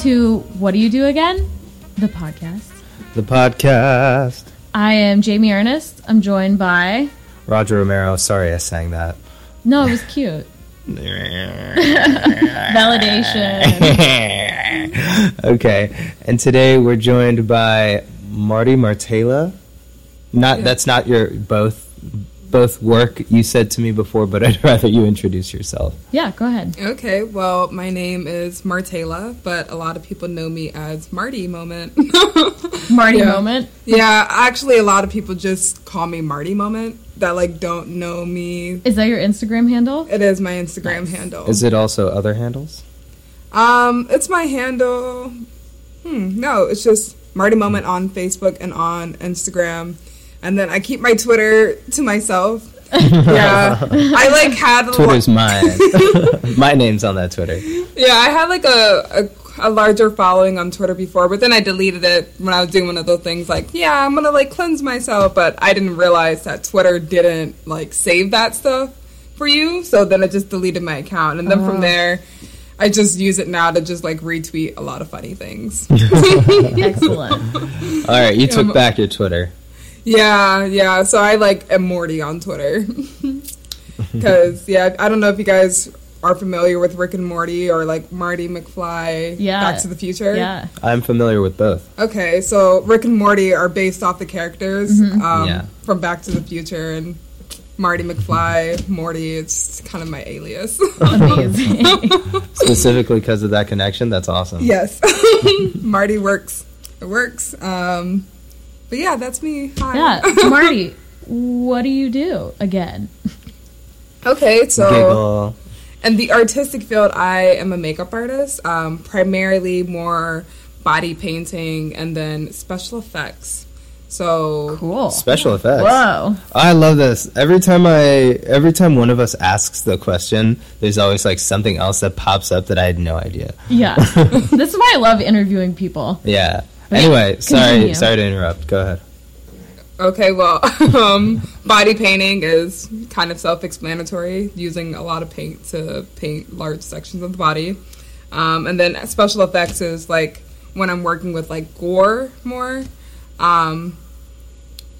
to What Do You Do Again? The podcast. The podcast. I am Jamie Ernest. I'm joined by. Roger Romero. Sorry I sang that. No, it was cute. Validation. okay. And today we're joined by Marty Martela. Not that's not your both both work you said to me before, but I'd rather you introduce yourself. Yeah, go ahead. Okay, well, my name is Martela, but a lot of people know me as Marty Moment. Marty Yeah. moment. yeah, actually, a lot of people just call me Marty Moment that like don't know me. Is that your Instagram handle? It is my Instagram handle. Is it also other handles? Um, it's my handle. Hmm, no, it's just Marty Moment on Facebook and on Instagram. And then I keep my Twitter to myself. yeah, I like had a Twitter's mine. My name's on that Twitter. Yeah, I had like a, a a larger following on Twitter before, but then I deleted it when I was doing one of those things like, yeah, I'm gonna like cleanse myself, but I didn't realize that Twitter didn't like save that stuff for you, so then I just deleted my account, and then from there. I just use it now to just like retweet a lot of funny things. Excellent. All right, you took Um, back your Twitter. Yeah, yeah. So I like am Morty on Twitter because yeah, I don't know if you guys are familiar with Rick and Morty or like Marty McFly, Yeah. Back to the Future. Yeah. I'm familiar with both. Okay, so Rick and Morty are based off the characters um, Yeah. from Back to the Future and Marty McFly, Morty. It's kind of my alias. Amazing. Specifically because of that connection. That's awesome. yes, Marty works. It works. Um, but yeah, that's me. Hi. yeah. Marty, what do you do again? Okay, so Giggle. in the artistic field, I am a makeup artist, um, primarily more body painting and then special effects. So Cool. Special effects. Whoa. I love this. Every time I, every time one of us asks the question, there's always like something else that pops up that I had no idea. Yeah. this is why I love interviewing people. Yeah. Wait, Anyway, sorry, continue. sorry to interrupt. Go ahead. Okay, well, um, body painting is kind of self-explanatory, using a lot of paint to paint large sections of the body. Um, and then special effects is like when I'm working with like gore more, um,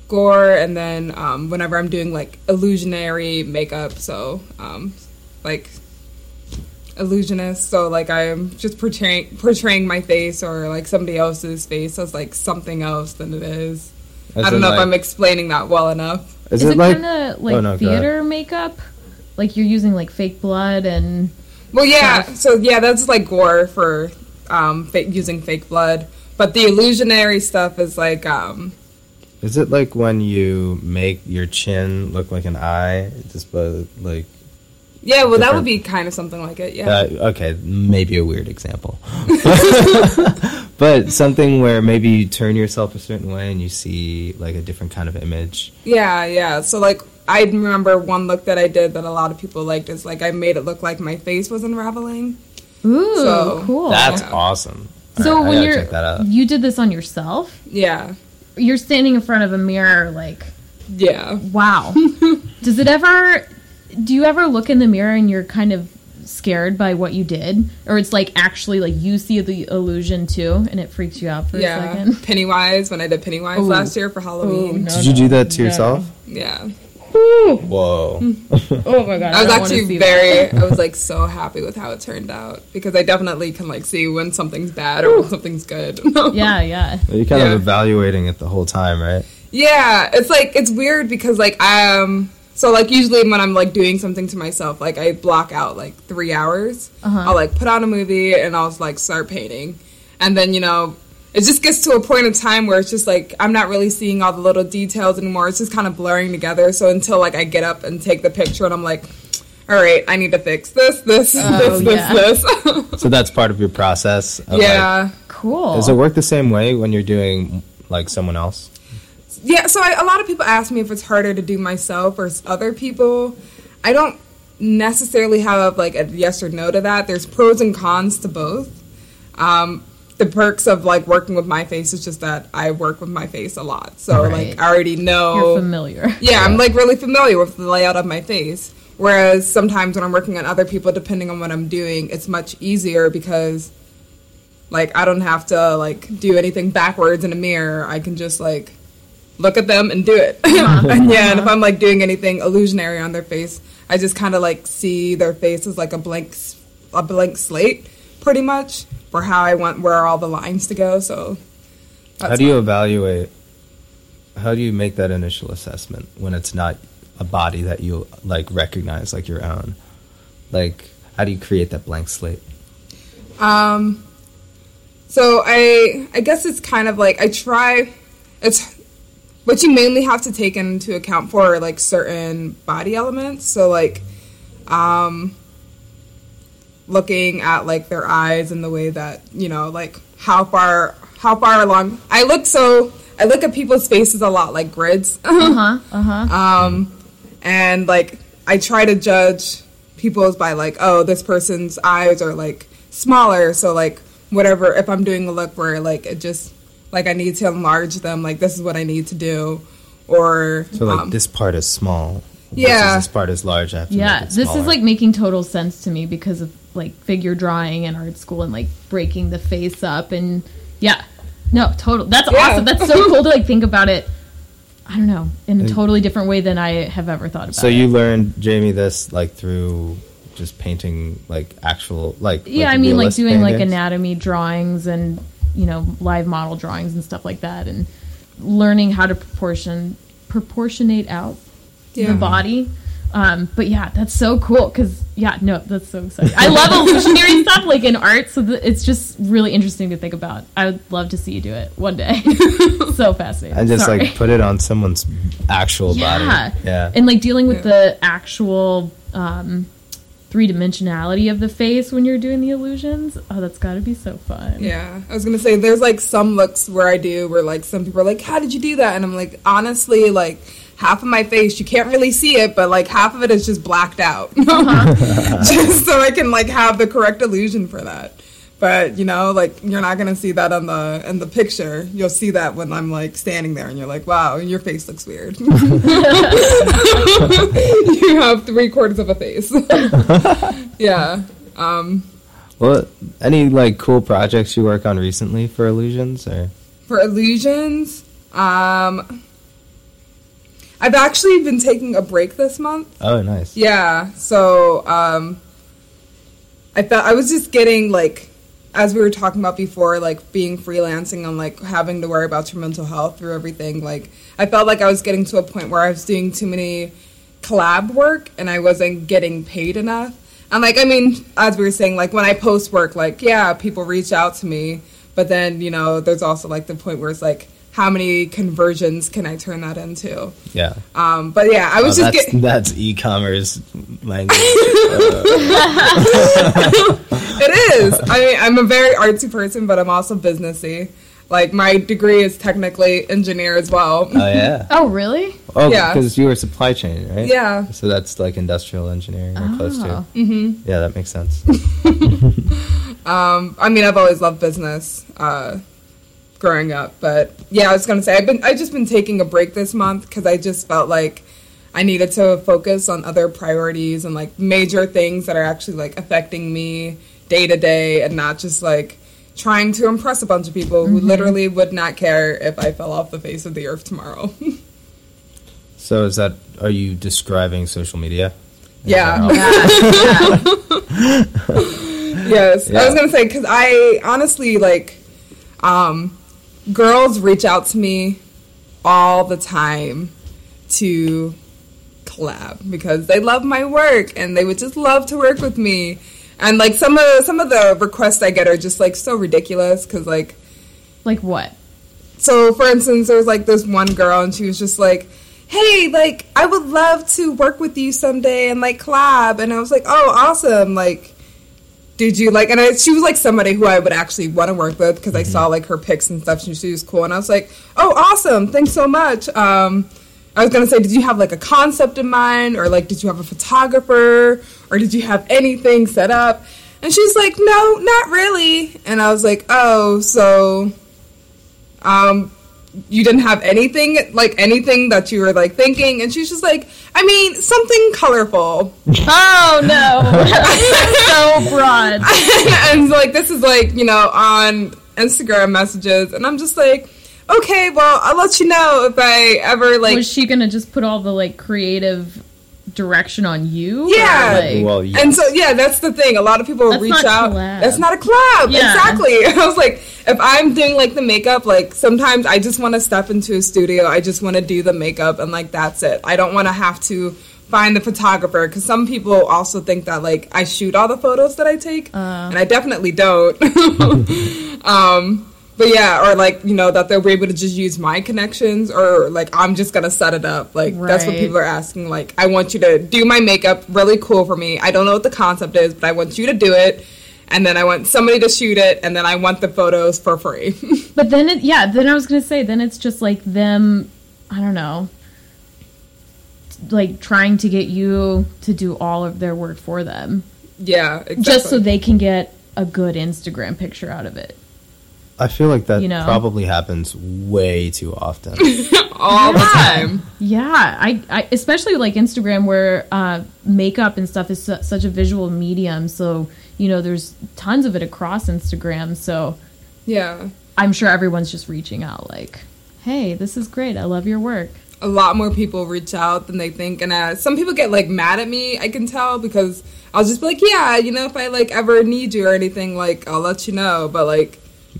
gore, and then um, whenever I'm doing like illusionary makeup, so um, like illusionist. So like I'm just portraying portraying my face or like somebody else's face as like something else than it is. As I don't know like- if I'm explaining that well enough. Is, Is, it, it, like? kind of like Oh, no, theater makeup? Like you're using like fake blood and Well, yeah. Stuff. So yeah, that's like gore for um, fake, using fake blood. But the illusionary stuff is like um, Is it like when you make your chin look like an eye? Just by, like. Yeah. Well, that would be kind of something like it. Yeah. Uh, okay, maybe a weird example. but something where maybe you turn yourself a certain way and you see like a different kind of image. Yeah, yeah. So like I remember one look that I did that a lot of people liked is like I made it look like my face was unraveling. ooh, So, cool. That's Yeah. awesome. so Alright, I when gotta you're check that out. you did this on yourself, Yeah. you're standing in front of a mirror like Yeah. wow. Does it ever do you ever look in the mirror and you're kind of scared by what you did or it's like actually like you see the illusion too and it freaks you out for a Yeah. second? Pennywise when I did Pennywise Ooh. last year for Halloween. no. Did you do that to yourself? Yeah. Whoa. Oh my god. I was don't actually very. I was like so happy with how it turned out because I definitely can like see when something's bad or when something's good. Yeah, yeah. You're kind Yeah. of evaluating it the whole time, right? yeah, it's like it's weird because like i um, so like usually when I'm like doing something to myself, like I block out like three hours. Uh-huh. I'll like put on a movie and I'll like start painting, and then you know. It just gets to a point in time where it's just like I'm not really seeing all the little details anymore. It's just kind of blurring together. So until like I get up and take the picture and I'm like, all right, I need to fix this, this, Oh, this, yeah. this, this. So that's part of your process. Of, like- yeah. Cool. does it work the same way when you're doing like someone else? Yeah, so I, a lot of people ask me if it's harder to do myself or other people. I don't necessarily have like a yes or no to that. There's pros and cons to both. Um, the perks of like working with my face is just that I work with my face a lot, so Right. like I already know. You're familiar. Yeah, I'm like really familiar with the layout of my face. Whereas sometimes when I'm working on other people, depending on what I'm doing, it's much easier because Like I don't have to like do anything backwards in a mirror. I can just like look at them and do it. and yeah, and if I'm like doing anything illusionary on their face, I just kind of like see their face as like a blank a blank slate, pretty much for how I want where all the lines to go. So How do you evaluate? How do you make that initial assessment when it's not a body that you like recognize like your own? Like, how do you create that blank slate? Um, so I I guess it's kind of like I try. It's what you mainly have to take into account for are, like certain body elements. So like, um, looking at like their eyes and the way that you know like how far how far along I look. So I look at people's faces a lot like grids. Uh huh. Uh huh. Um, and like I try to judge people's by like, oh, this person's eyes are like smaller, so like whatever. If I'm doing a look where like it just like I need to enlarge them, like this is what I need to do, or So like um, this part is small. Yeah. This part is large. I have to Yeah, make it this is like making total sense to me because of like figure drawing and art school and like breaking the face up and yeah, no, total. That's Yeah. awesome. That's so cool to like think about it. I don't know in a totally different way than I have ever thought about. So it. you learned Jamie this like through just painting like actual like yeah, like I mean like realist doing like anatomy drawings and you know live model drawings and stuff like that and learning how to proportion proportionate out Yeah. the body. Um, but yeah, that's so cool because yeah, no, that's so exciting. I love illusionary stuff like in art, so th- it's just really interesting to think about. I would love to see you do it one day. so fascinating. and just Sorry. like put it on someone's actual yeah, body. Yeah. and like dealing with Yeah. the actual um, three dimensionality of the face when you're doing the illusions. Oh, that's got to be so fun. Yeah, I was gonna say there's like some looks where I do where like some people are like, "How did you do that?" And I'm like, honestly, like half of my face you can't really see it, but like half of it is just blacked out, just so I can like have the correct illusion for that. But you know, like you're not gonna see that on the in the picture. You'll see that when I'm like standing there, and you're like, "Wow, your face looks weird." you have three quarters of a face. yeah. Um, Well, any like cool projects you work on recently for illusions or? for illusions um i've actually been taking a break this month Oh, nice. yeah so um i felt i was just getting like as we were talking about before like being freelancing and like having to worry about your mental health through everything like i felt like i was getting to a point where i was doing too many collab work and i wasn't getting paid enough. And like i mean as we were saying like when i post work like yeah people reach out to me but then you know there's also like the point where it's like how many conversions can i turn that into Yeah. um but yeah i was Oh, just that's, getting that's e-commerce language. It is. I mean, I'm a very artsy person, but I'm also businessy. Like my degree is technically engineer as well. oh yeah. Oh, really? Oh, Yeah. because you were supply chain, right? Yeah. So that's like industrial engineering or close to. Oh. hmm Yeah, that makes sense. Um, I mean, I've always loved business uh, growing up, but yeah, I was gonna say I've been I've just been taking a break this month because I just felt like I needed to focus on other priorities and like major things that are actually like affecting me day to day, and not just like trying to impress a bunch of people who literally would not care if I fell off the face of the earth tomorrow. So is that? Are you describing social media? in Yeah. general? Yes, I was gonna say because I honestly like, um, girls reach out to me all the time to collab because they love my work and they would just love to work with me. And like some of some of the requests I get are just like so ridiculous because like Like what? so for instance there was like this one girl and she was just like hey like i would love to work with you someday and like collab and i was like oh awesome like did you like and I, she was like somebody who i would actually want to work with because i saw like her pics and stuff and she was cool and i was like oh awesome thanks so much um I was gonna say, did you have like a concept in mind, or like, did you have a photographer, or did you have anything set up? And she's like, no, not really. And I was like, oh, so um, you didn't have anything like anything that you were like thinking. And she's just like i mean something colorful. Oh no, so broad. and like this is like you know on instagram messages. And i'm just like okay well i'll let you know if i ever like Was she gonna just put all the like creative direction on you? Yeah. like- Well, yeah. And so yeah, that's the thing. A lot of people That's reach out. collab. That's not a collab. Yeah. Exactly. I was like, if I'm doing like the makeup, like sometimes I just want to step into a studio. I just want to do the makeup and like that's it. I don't want to have to find the photographer because some people also think that like I shoot all the photos that I take, Uh. and I definitely don't. um, but yeah, or like you know that they'll be able to just use my connections, or like I'm just gonna set it up. Like that's what people are asking. Like I want you to do my makeup really cool for me. I don't know what the concept is, but I want you to do it, and then I want somebody to shoot it, and then I want the photos for free. But then, it, yeah, then I was gonna say, then it's just like them. I don't know, like trying to get you to do all of their work for them, yeah, exactly. just so they can get a good Instagram picture out of it. I feel like that You know? probably happens way too often. all the time. Yeah, I, I especially like Instagram where uh, makeup and stuff is su- such a visual medium. So you know, there's tons of it across Instagram. So Yeah. I'm sure everyone's just reaching out, like, "Hey, this is great. I love your work." a lot more people reach out than they think and uh, some people get like mad at me i can tell because i'll just be like yeah you know if i like ever need you or anything like i'll let you know but like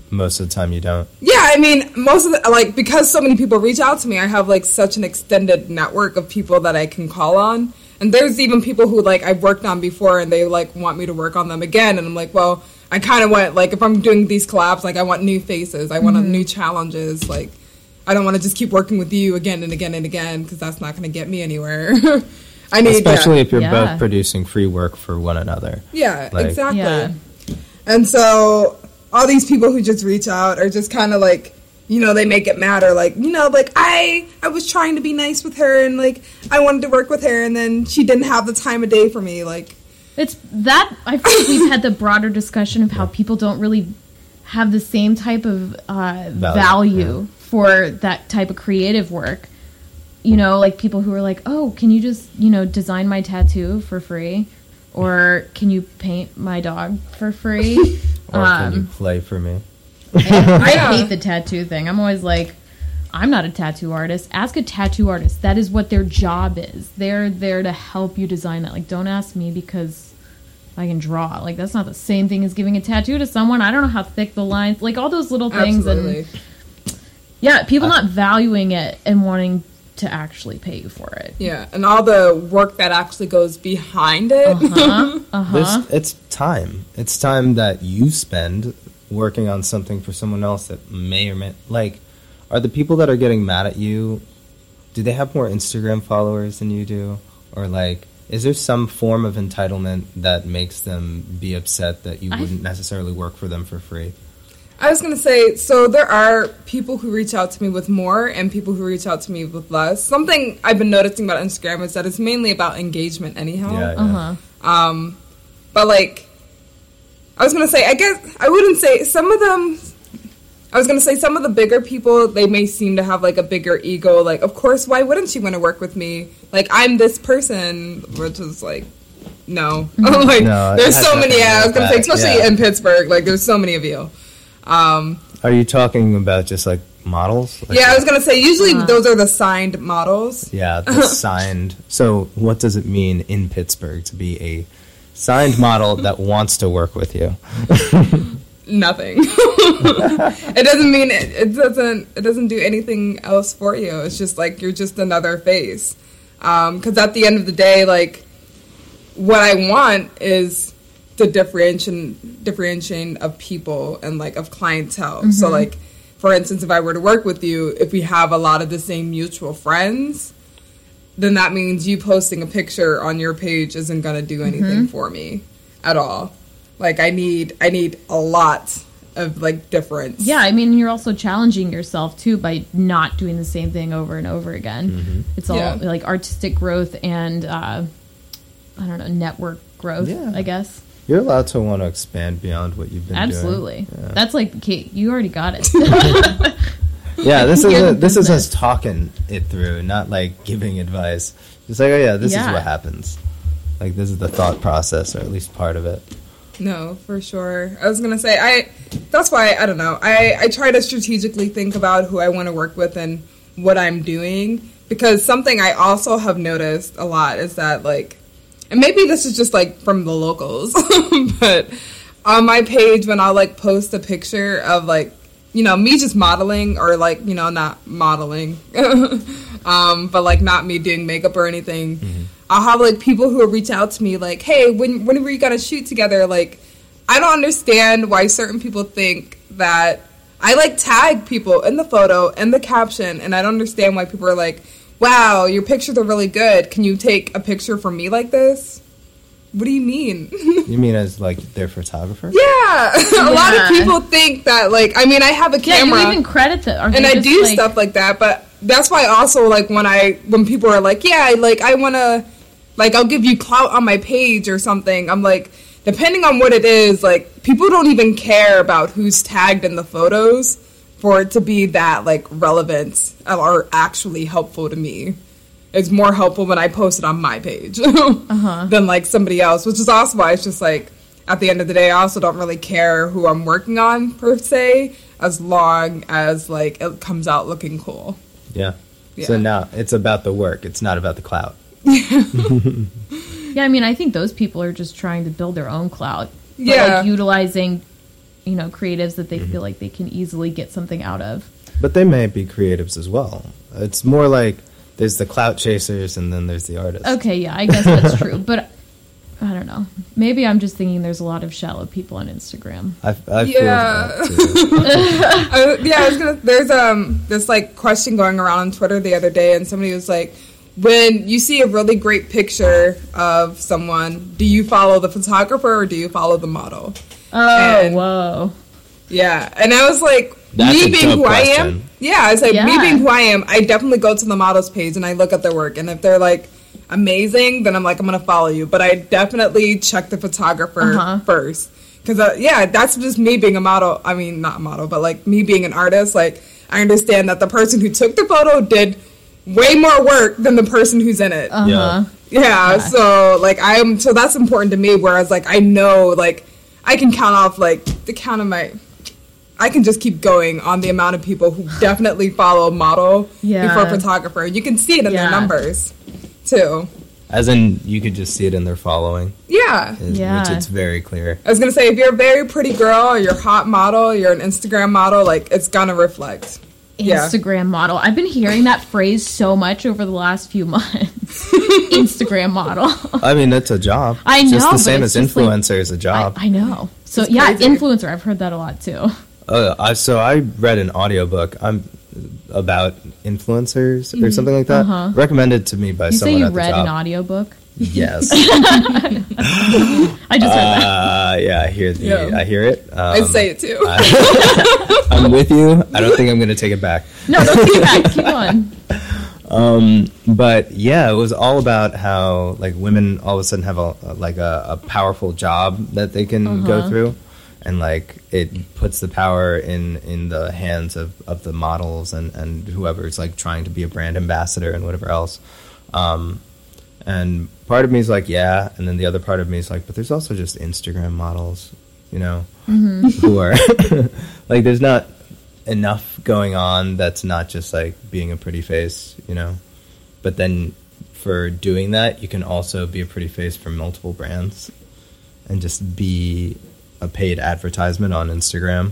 Most of the time, you don't. yeah i mean most of the like because so many people reach out to me i have like such an extended network of people that i can call on and there's even people who like i've worked on before and they like want me to work on them again and i'm like well i kind of want like if i'm doing these collabs like i want new faces i want Mm-hmm. new challenges like I don't want to just keep working with you again and again and again because that's not going to get me anywhere. I need Especially yeah. if you're Yeah. both producing free work for one another. yeah, like- exactly. Yeah. And so all these people who just reach out are just kind of like, you know, they make it matter. Like, you know, like I I was trying to be nice with her and like I wanted to work with her and then she didn't have the time of day for me. Like, It's that I feel like we've had the broader discussion of how people don't really have the same type of uh, value, for that type of creative work. You know, like people who are like, "Oh, can you just you know design my tattoo for free?" Or can you paint my dog for free? Or can you um, play for me? I hate the tattoo thing. I'm always like, I'm not a tattoo artist. Ask a tattoo artist. That is what their job is. They're there to help you design that. Like, don't ask me because I can draw. Like, that's not the same thing as giving a tattoo to someone. I don't know how thick the lines. Like all those little things. absolutely. And yeah, people not valuing it and wanting to actually pay you for it. Yeah, and all the work that actually goes behind it. Uh huh. This, it's time. It's time that you spend working on something for someone else that may or may like. Are the people that are getting mad at you? Do they have more Instagram followers than you do, or like? Is there some form of entitlement that makes them be upset that you wouldn't necessarily work for them for free? I was gonna say, so there are people who reach out to me with more and people who reach out to me with less. Something I've been noticing about Instagram is that it's mainly about engagement, anyhow. Yeah, Uh huh. Um, but like, I was gonna say, I guess I wouldn't say some of them. I was gonna say some of the bigger people, they may seem to have like a bigger ego. Like, of course, why wouldn't you want to work with me? Like, I'm this person, which is like, no. like, No, there's so many. Yeah, I was gonna say, especially yeah. in Pittsburgh, like, there's so many of you. Um, Are you talking about just like models? Like, yeah, I was gonna say, usually Uh. those are the signed models. Yeah, the signed. So, what does it mean in Pittsburgh to be a signed model that wants to work with you? nothing. it doesn't mean it, it doesn't it doesn't do anything else for you. It's just like you're just another face. Because at the end of the day, like what I want is the differentiation differentiation of people and like of clientele. So like for instance, if I were to work with you, if we have a lot of the same mutual friends, then that means you posting a picture on your page isn't going to do anything for me at all. Like I need I need a lot of like difference. Yeah, I mean, you're also challenging yourself too by not doing the same thing over and over again. Mm-hmm. It's all Yeah. like artistic growth and uh, I don't know network growth. Yeah. I guess You're allowed to want to expand beyond what you've been absolutely. doing. Yeah. That's like Kate. You already got it. Yeah, this is a, this is us talking it through, not like giving advice. Just like, oh yeah, this Yeah. is what happens. Like this is the thought process, or at least part of it. No, for sure. I was gonna say I. That's why I don't know. I I try to strategically think about who I want to work with and what I'm doing because something I also have noticed a lot is that like, and maybe this is just like from the locals, but on my page when I'll like post a picture of like you know me just modeling or like you know not modeling, um, but like not me doing makeup or anything. I'll have like people who will reach out to me like, "Hey, when when were you gonna shoot together?" Like, I don't understand why certain people think that I like tag people in the photo and the caption, and I don't understand why people are like, "Wow, your pictures are really good. Can you take a picture for me like this?" What do you mean? You mean as like their photographer? yeah, a lot of people think that like I mean I have a camera. Yeah, you even credit them, and I just, do like- stuff like that. But that's why also like when I when people are like, yeah, I- like I want to, like I'll give you clout on my page or something. I'm like, depending on what it is, like people don't even care about who's tagged in the photos for it to be that like relevant or actually helpful to me. It's more helpful when I post it on my page uh-huh. than like somebody else, which is also why it's just like at the end of the day, I also don't really care who I'm working on per se, as long as like it comes out looking cool. Yeah. So now it's about the work. It's not about the clout. Yeah, I mean, I think those people are just trying to build their own clout. But, Yeah. like utilizing, you know, creatives that they Mm-hmm. feel like they can easily get something out of. But they may be creatives as well. It's more like there's the clout chasers and then there's the artists. Okay, yeah, I guess that's true, but I don't know. Maybe I'm just thinking there's a lot of shallow people on Instagram. I, I Yeah. feel that too. I, yeah, I was gonna. There's um this like question going around on Twitter the other day, and somebody was like, "When you see a really great picture of someone, do you follow the photographer or do you follow the model?" Oh, And- whoa. Yeah, and I was like, That's me being dope who I am. Yeah, I was like, me being who I am, I definitely go to the models page and I look at their work, and if they're like amazing, then I'm like, I'm gonna follow you. But I definitely check the photographer Uh-huh. first, because uh, yeah, that's just me being a model. I mean, not a model, but like me being an artist. Like, I understand that the person who took the photo did way more work than the person who's in it. Uh huh. Yeah. Yeah, so like I'm so that's important to me. Whereas like I know like I can count off like the count of my. I can just keep going on the amount of people who definitely follow model Yeah. before photographer. You can see it in Yeah. their numbers too. As in, you could just see it in their following, Yeah. is- Yeah. which it's very clear. I was gonna say if you're a very pretty girl or you're a hot model, you're an Instagram model, like it's gonna reflect. Yeah. Instagram model. I've been hearing that phrase so much over the last few months. Instagram model. I mean, it's a job. I It's just the but same it's as just like- influencer is a job. I know. So It's yeah, crazy. influencer. I've heard that a lot too. Uh, I, so I read an audiobook I'm about influencers or something like that, Uh-huh. recommended to me by You say someone you at the read job. an audiobook? Yes. I just heard that. uh, yeah, I hear the, Yeah. I hear it. Um, I say it too. I'm with you. I don't think I'm going to take it back. No, don't take it back. Keep on. Um, but yeah, it was all about how like women all of a sudden have a like a, a powerful job that they can go Uh-huh. through, and like it puts the power in in the hands of, of the models and and whoever's like trying to be a brand ambassador and whatever else. Um, and part of me is like, yeah, and then the other part of me is like, but there's also just Instagram models, you know, mm-hmm. who are like, there's not enough going on that's not just like being a pretty face, you know. But then for doing that, you can also be a pretty face for multiple brands and just be a paid advertisement on Instagram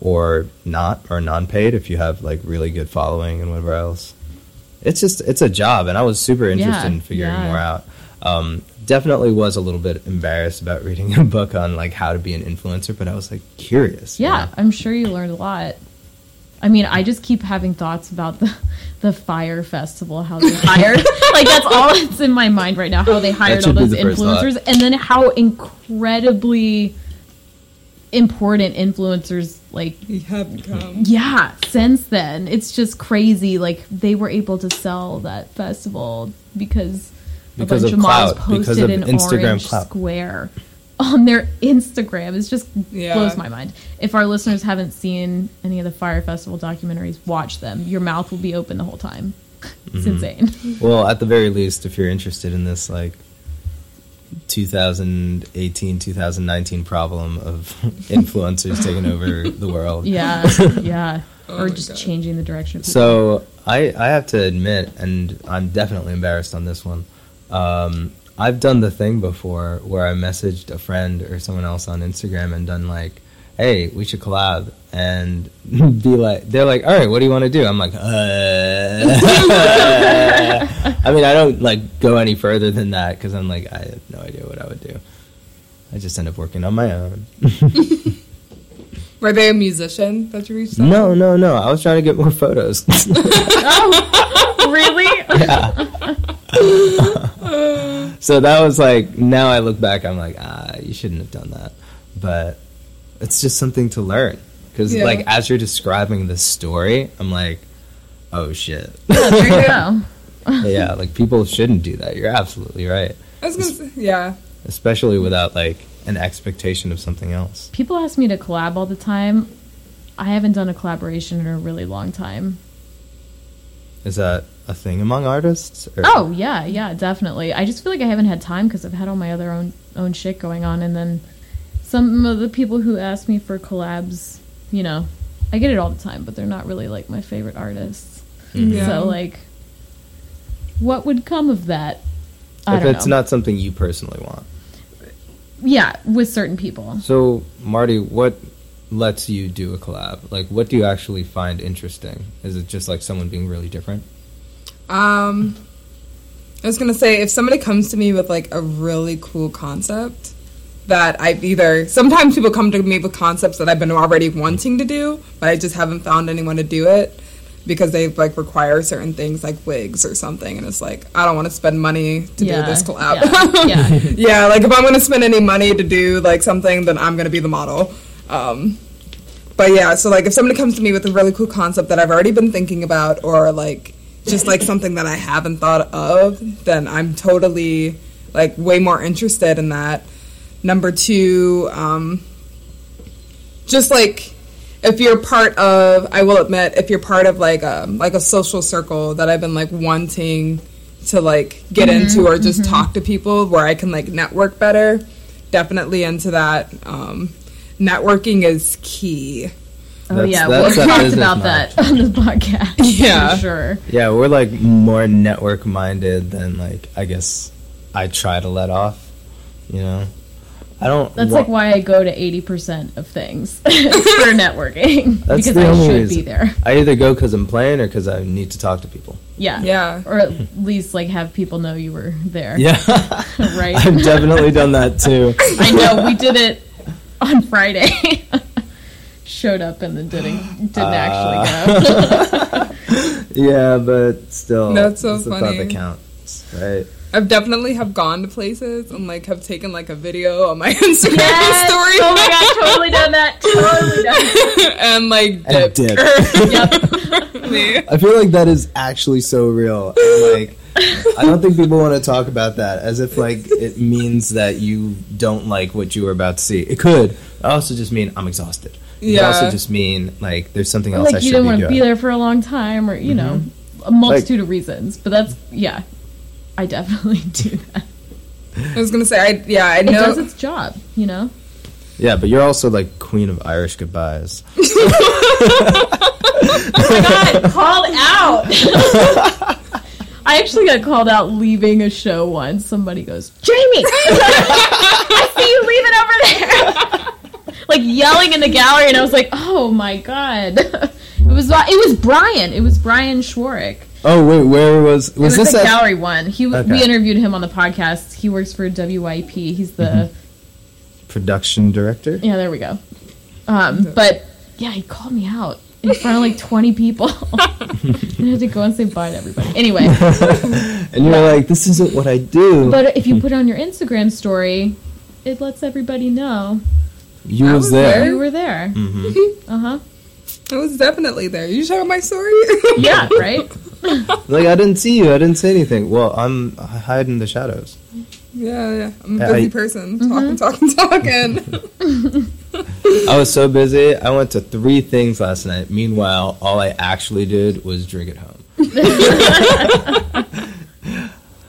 or not or non-paid if you have like really good following and whatever else. It's just it's a job and I was super interested Yeah, in figuring yeah. more out. Um, definitely was a little bit embarrassed about reading a book on like how to be an influencer, but I was like curious. you Yeah, know? I'm sure you learned a lot. I mean, I just keep having thoughts about the the Fyre festival, how they hired like that's all that's in my mind right now, how they hired all those the thought. influencers and then how incredibly important influencers like You have become. yeah, since then. It's just crazy. Like they were able to sell that festival because, Because a bunch of of, clout, because posted of an Instagram orange clout. square on their Instagram. It's just Yeah. blows my mind. If our listeners haven't seen any of the Fyre Festival documentaries, watch them. Your mouth will be open the whole time. It's mm-hmm. insane. Well, at the very least, if you're interested in this, like 2018, 2019 problem of influencers taking over the world. Yeah, yeah. Oh or just God. changing the direction. So I, I have to admit, and I'm definitely embarrassed on this one. Um, I've done the thing before where I messaged a friend or someone else on Instagram and done like, "Hey, we should collab," and be like, they're like, "All right, what do you want to do?" I'm like, uh. I mean, I don't like go any further than that because I'm like, I have no idea what I would do. I just end up working on my own. Were they a musician that you reached out? no, no, no. I was trying to get more photos. oh, really? So that was like now I look back, I'm like, ah, you shouldn't have done that. But it's just something to learn because Yeah. like as you're describing the story, I'm like, oh shit, Yeah, there you go. yeah, like people shouldn't do that. You're absolutely right, I was gonna say, yeah. especially without like an expectation of something else. People ask me to collab all the time. I haven't done a collaboration in a really long time. Is that a thing among artists? Or? Oh yeah, yeah, definitely. I just feel like I haven't had time because I've had all my other own own shit going on, and then some of the people who ask me for collabs, you know, I get it all the time, but they're not really like my favorite artists. Yeah. So like, what would come of that? I if don't it's know. not something you personally want. yeah, with certain people. So Marty, what lets you do a collab? Like, what do you actually find interesting? Is it just like someone being really different? Um, I was gonna say if somebody comes to me with like a really cool concept that I've either sometimes people come to me with concepts that I've been already wanting to do, but I just haven't found anyone to do it because they like require certain things like wigs or something, and it's like I don't want to spend money to Yeah, do this collab. yeah, yeah. yeah, like if I'm gonna spend any money to do like something, then I'm gonna be the model. Um, but yeah, so like if somebody comes to me with a really cool concept that I've already been thinking about, or like just like something that I haven't thought of, then I'm totally like way more interested in that. Number two, um, just like if you're part of, I will admit, if you're part of like a like a social circle that I've been like wanting to like get into or just talk to people where I can like network better, definitely into that. Um, networking is key. Oh That's- yeah, that's we've talked about that on the podcast. Yeah. for sure. Yeah, we're like more network minded than like I guess I try to let off. You know, I don't. That's wa- like why I go to eighty percent of things for networking That's because the I only should reason. be there. I either go because I'm playing or because I need to talk to people. Yeah, Yeah. or at least like have people know you were there. Yeah, right. I've definitely done that too. I know we did it on Friday. Showed up and then didn't didn't Uh, actually go. Yeah, but still, That's so it's the thought funny. that counts, right? I've definitely have gone to places and like have taken like a video on my Instagram Yes! story Oh my god, totally done that. Totally done. That. and like And dipped. Yep. Me. I feel like that is actually so real. And, like, I don't think people want to talk about that as if like it means that you don't like what you were about to see. It could I also just mean I'm exhausted. It Yeah. also just mean like there's something else I like you should didn't want to be there for a long time, or you mm-hmm. know, a multitude of reasons. But that's yeah, I definitely do that. I was gonna say I yeah I It know does its job, you know. Yeah, but you're also like queen of Irish goodbyes. Oh my god, called out. I actually got called out leaving a show once. Somebody goes, Jamie, I see you leaving over there. like yelling in the gallery, and I was like, oh my god. It was uh, it was Brian. It was Brian Schwarrick. Oh wait, where was It was, was this? the at- gallery one. He Okay. we interviewed him on the podcast. He works for WYEP. He's the Mm-hmm. production director? yeah. There we go. Um, but yeah, he called me out in front of like twenty people. and I had to go and say bye to everybody. Anyway, And you're like, this isn't what I do. but if you put it on your Instagram story, it lets everybody know you I was, was there. there. you were there. hmm Uh huh. I was definitely there. You showed my story. Yeah. Right. Like I didn't see you. I didn't say anything. Well, I'm hiding in the shadows. Yeah, yeah. I'm a busy I- person. Mm-hmm. Talking, talking, talking. I was so busy. I went to three things last night. Meanwhile, all I actually did was drink at home.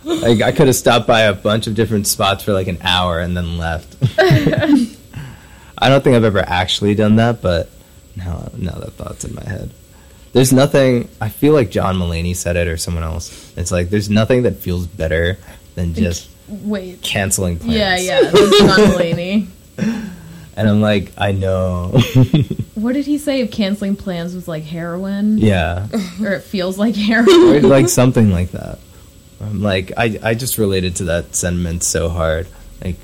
like I could have stopped by a bunch of different spots for like an hour and then left. I don't think I've ever actually done that, but now now that thought's in my head. There's nothing. I feel like John Mulaney said it or someone else. It's like there's nothing that feels better than just Wait. canceling plans. Yeah, yeah. This is John Mulaney. And I'm like, I know. What did he say if canceling plans was like heroin? yeah. Or it feels like heroin? Or like something like that. I'm like I I just related to that sentiment so hard. Like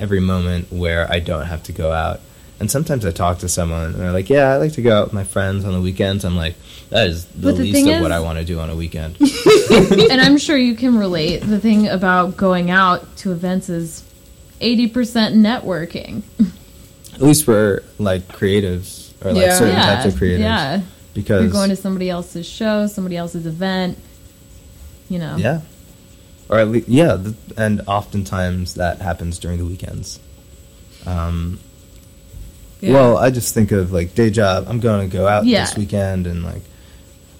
every moment where I don't have to go out. And sometimes I talk to someone and they're like, "Yeah, I like to go out with my friends on the weekends." I'm like, "That is the the least of is- what I want to do on a weekend." and I'm sure you can relate. The thing about going out to events is 80% networking. At least for like creatives or like Yeah. certain yeah. types of creatives. Yeah. Because You're going to somebody else's show, somebody else's event. You know. Yeah. Or at least, yeah, th- and oftentimes that happens during the weekends. Um, Yeah. Well, I just think of like day job. I'm going to go out Yeah. this weekend, and like,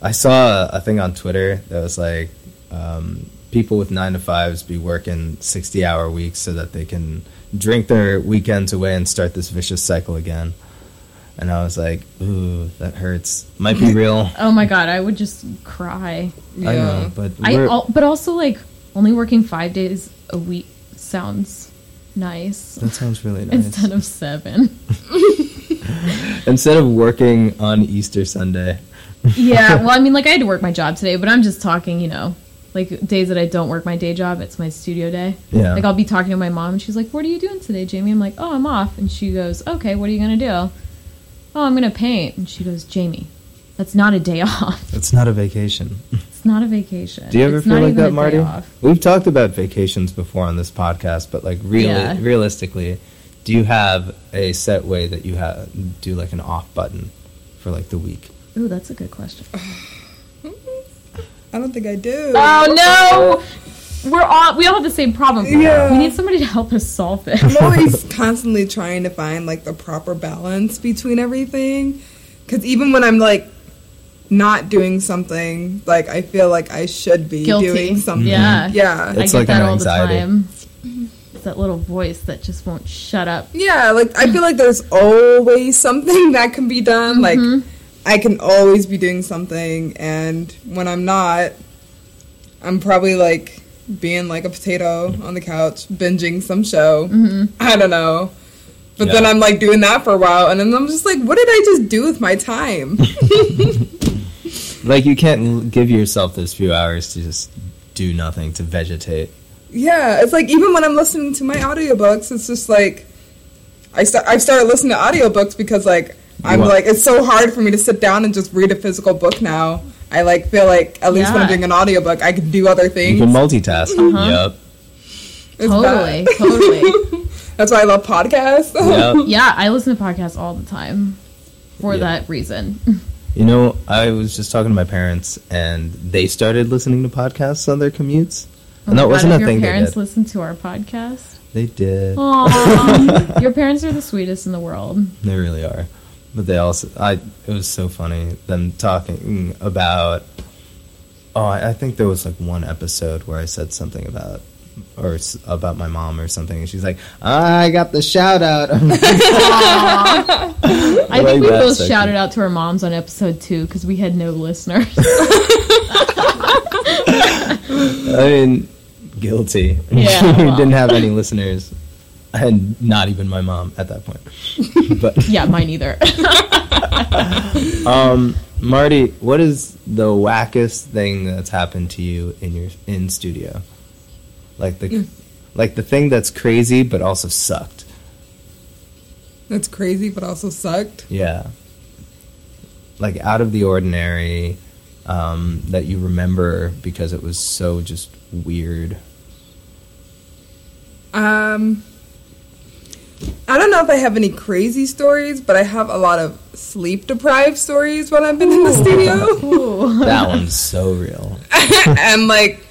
I saw a, a thing on Twitter that was like, um, people with nine to fives be working sixty hour weeks so that they can drink their weekends away and start this vicious cycle again. And I was like, ooh, that hurts. Might be real. Oh my god, I would just cry. Yeah. I know, but I but also like only working 5 days a week sounds nice that sounds really nice. instead of 7. Instead of working on Easter Sunday. yeah, well I mean like I had to work my job today, but I'm just talking, you know, like days that I don't work my day job, it's my studio day. Yeah. Like I'll be talking to my mom and she's like, "What are you doing today, Jamie?" I'm like, "Oh, I'm off." And she goes, "Okay, what are you going to do?" "Oh, I'm going to paint." And she goes, "Jamie, that's not a day off. It's not a vacation. It's not a vacation. Do you ever It's feel like that, Marty? We've talked about vacations before on this podcast, but like really, Yeah. realistically, do you have a set way that you have do like an off button for like the week? Ooh, that's a good question. I don't think I do. Oh no! We're all we all have the same problem. Yeah. We need somebody to help us solve it. I'm always constantly trying to find like the proper balance between everything. Because even when I'm like not doing something, like I feel like I should be Guilty. doing something. Yeah. Mm-hmm. Yeah. It's I get like that an all anxiety. the time. It's that little voice that just won't shut up. Yeah, like I feel like there's always something that can be done. Like mm-hmm. I can always be doing something, and when I'm not, I'm probably like being like a potato on the couch, binging some show. I don't know. But then I'm like doing that for a while, and then I'm just like, what did I just do with my time? Like you can't give yourself those few hours to just do nothing to vegetate. yeah, it's like even when I'm listening to my audiobooks, it's just like I start. I've started listening to audiobooks because like I'm want- like it's so hard for me to sit down and just read a physical book now. I like feel like at least when I'm doing an audiobook, I can do other things. You can multitask. Uh-huh. Yep. It's totally, bad. totally. That's why I love podcasts. Yep. Yeah, I listen to podcasts all the time for Yeah. that reason. You know, I was just talking to my parents, and they started listening to podcasts on their commutes, Oh and that God, wasn't a your thing they parents did. listen to our podcast. They did. Aww, your parents are the sweetest in the world. They really are. But they also, I, it was so funny them talking about. Oh, I, I think there was like one episode where I said something about, or about my mom or something, and she's like, "I got the shout out." Like, I like think we both section. shouted out to our moms on episode two because we had no listeners. I mean, guilty. Yeah, we well. didn't have any listeners, and not even my mom at that point. but yeah, mine either. Um, Marty, what is the wackest thing that's happened to you in your in studio? Like the like the thing that's crazy but also sucked. That's crazy, but also sucked. Yeah. Like out of the ordinary um, that you remember because it was so just weird. Um, I don't know if I have any crazy stories, but I have a lot of sleep deprived stories when I've been in the studio. That one's so real. and like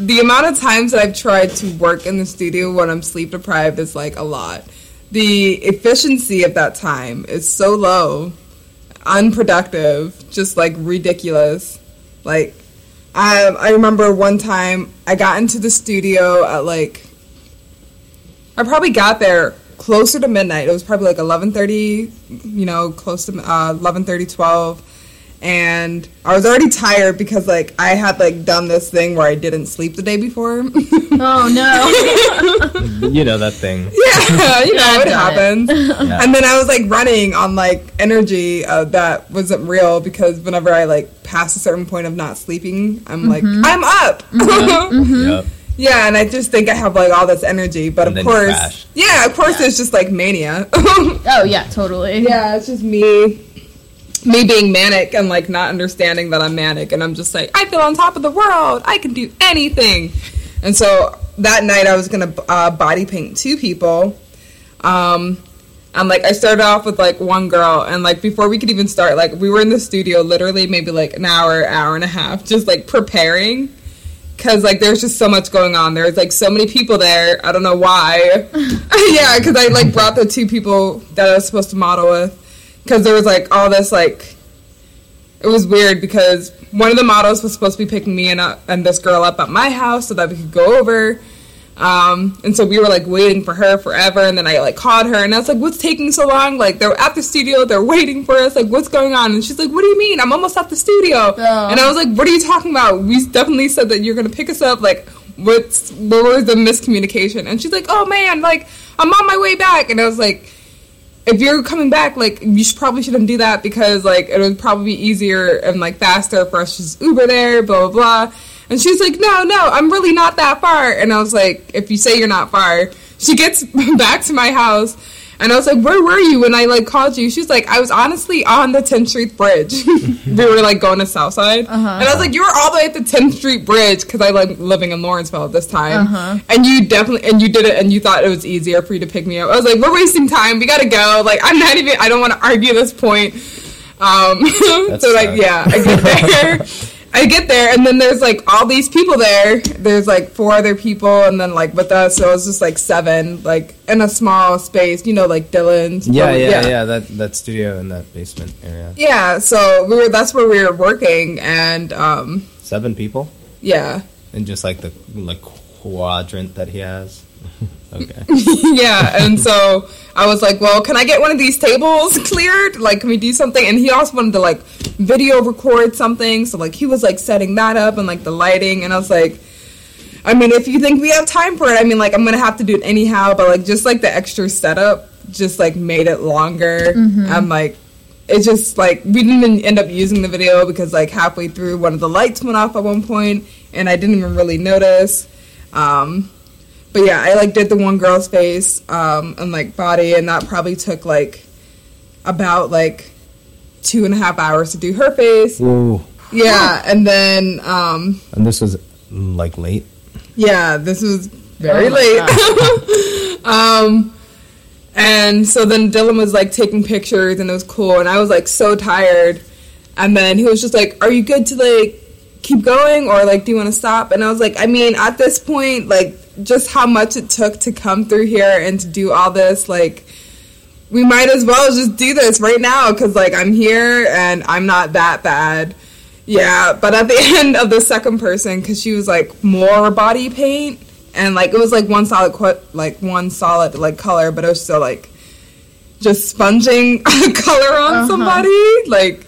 the amount of times that I've tried to work in the studio when I'm sleep deprived is like a lot. The efficiency of that time is so low, unproductive, just like ridiculous. Like, I I remember one time I got into the studio at like I probably got there closer to midnight. It was probably like 11:30, you know, close to uh 11:30 12 and I was already tired because like I had like done this thing where I didn't sleep the day before. Oh no. you know that thing. yeah, you know I've it done it. happens. Yeah. And then I was like running on like energy uh, that wasn't real because whenever I like pass a certain point of not sleeping, I'm like Mm-hmm. I'm up. Yep. yeah, and I just think I have like all this energy, but And of then you course, crash. yeah, of course, it's just like mania. oh yeah, totally. yeah, it's just me. Me being manic and like not understanding that I'm manic, and I'm just like, I feel on top of the world. I can do anything. And so that night, I was gonna uh, body paint two people. Um, and like I started off with like one girl, and like before we could even start, like we were in the studio literally maybe like an hour, hour and a half, just like preparing. Cause like there's just so much going on. There's like so many people there. I don't know why. yeah, because I like brought the two people that I was supposed to model with. Cause there was like all this like, it was weird because one of the models was supposed to be picking me and, uh, and this girl up at my house so that we could go over. Um, and so we were like waiting for her forever, and then I like called her, and I was like, "What's taking so long?" Like they're at the studio, they're waiting for us. Like, what's going on? And she's like, "What do you mean? I'm almost at the studio." Oh. And I was like, "What are you talking about? We definitely said that you're gonna pick us up. Like, what's where was the miscommunication?" And she's like, "Oh man, like I'm on my way back." And I was like, "If you're coming back, like you should probably shouldn't do that because like it would probably be easier and like faster for us to just Uber there, blah blah blah." And she's like, no, no, I'm really not that far. And I was like, if you say you're not far, she gets back to my house. And I was like, where were you when I like called you? She's like, I was honestly on the 10th Street Bridge. we were like going to Southside. Uh-huh. And I was like, you were all the way at the 10th Street Bridge because I like living in Lawrenceville at this time. Uh-huh. And you definitely, and you did it and you thought it was easier for you to pick me up. I was like, we're wasting time. We got to go. Like, I'm not even, I don't want to argue this point. Um, That's so like, yeah, I get there. I get there, and then there's like all these people there. There's like four other people, and then like with us, so it was just like seven, like in a small space. You know, like Dylan's. Yeah, but- yeah, yeah, That that studio in that basement area. Yeah, so we were. That's where we were working, and um, Seven people, yeah, and just like the like quadrant that he has. okay. yeah. And so I was like, "Well, can I get one of these tables cleared? Like, can we do something?" And he also wanted to like video record something, so like he was like setting that up and like the lighting, and I was like. I mean, if you think we have time for it, I mean, like, I'm gonna have to do it anyhow, but like, just like the extra setup just like made it longer. Mm-hmm. I'm like, it just like, we didn't even end up using the video because like halfway through, one of the lights went off at one point, and I didn't even really notice. Um, but yeah, I like did the one girl's face um, and like body, and that probably took like about like two and a half hours to do her face. Whoa. Yeah, and then um, And this was mm, like late. yeah, this was very Oh late. um, and so then Dylan was like taking pictures, and it was cool. And I was like so tired. And then he was just like, "Are you good to like keep going, or like do you want to stop?" And I was like, "I mean, at this point, like just how much it took to come through here and to do all this, like." We might as well just do this right now because, like, I'm here and I'm not that bad. Yeah, but at the end of the second person, because she was like more body paint, and like it was like one solid, qu- like one solid like color, but it was still like just sponging color on Uh-huh. somebody. Like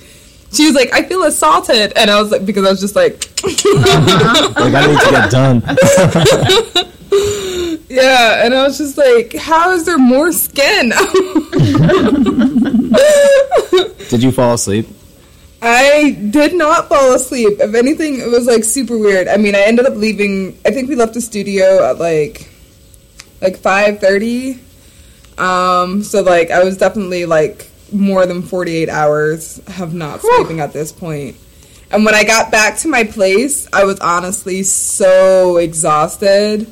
she was like, I feel assaulted, and I was like, because I was just like, Like I need to get done. yeah, and I was just like, how is there more skin? Did you fall asleep? I did not fall asleep. If anything, it was like super weird. I mean, I ended up leaving. I think we left the studio at like like five thirty. Um, so like I was definitely like more than forty eight hours of not sleeping at this point. And when I got back to my place, I was honestly so exhausted.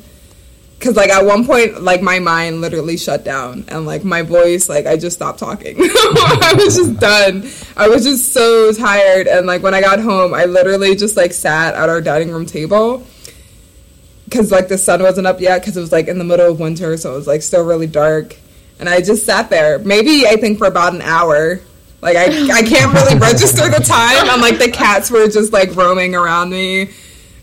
Cause like at one point, like my mind literally shut down, and like my voice, like I just stopped talking. I was just done. I was just so tired, and like when I got home, I literally just like sat at our dining room table, because like the sun wasn't up yet because it was like in the middle of winter, so it was like still really dark. And I just sat there, maybe I think for about an hour. Like I, I can't really register the time. I'm like the cats were just like roaming around me,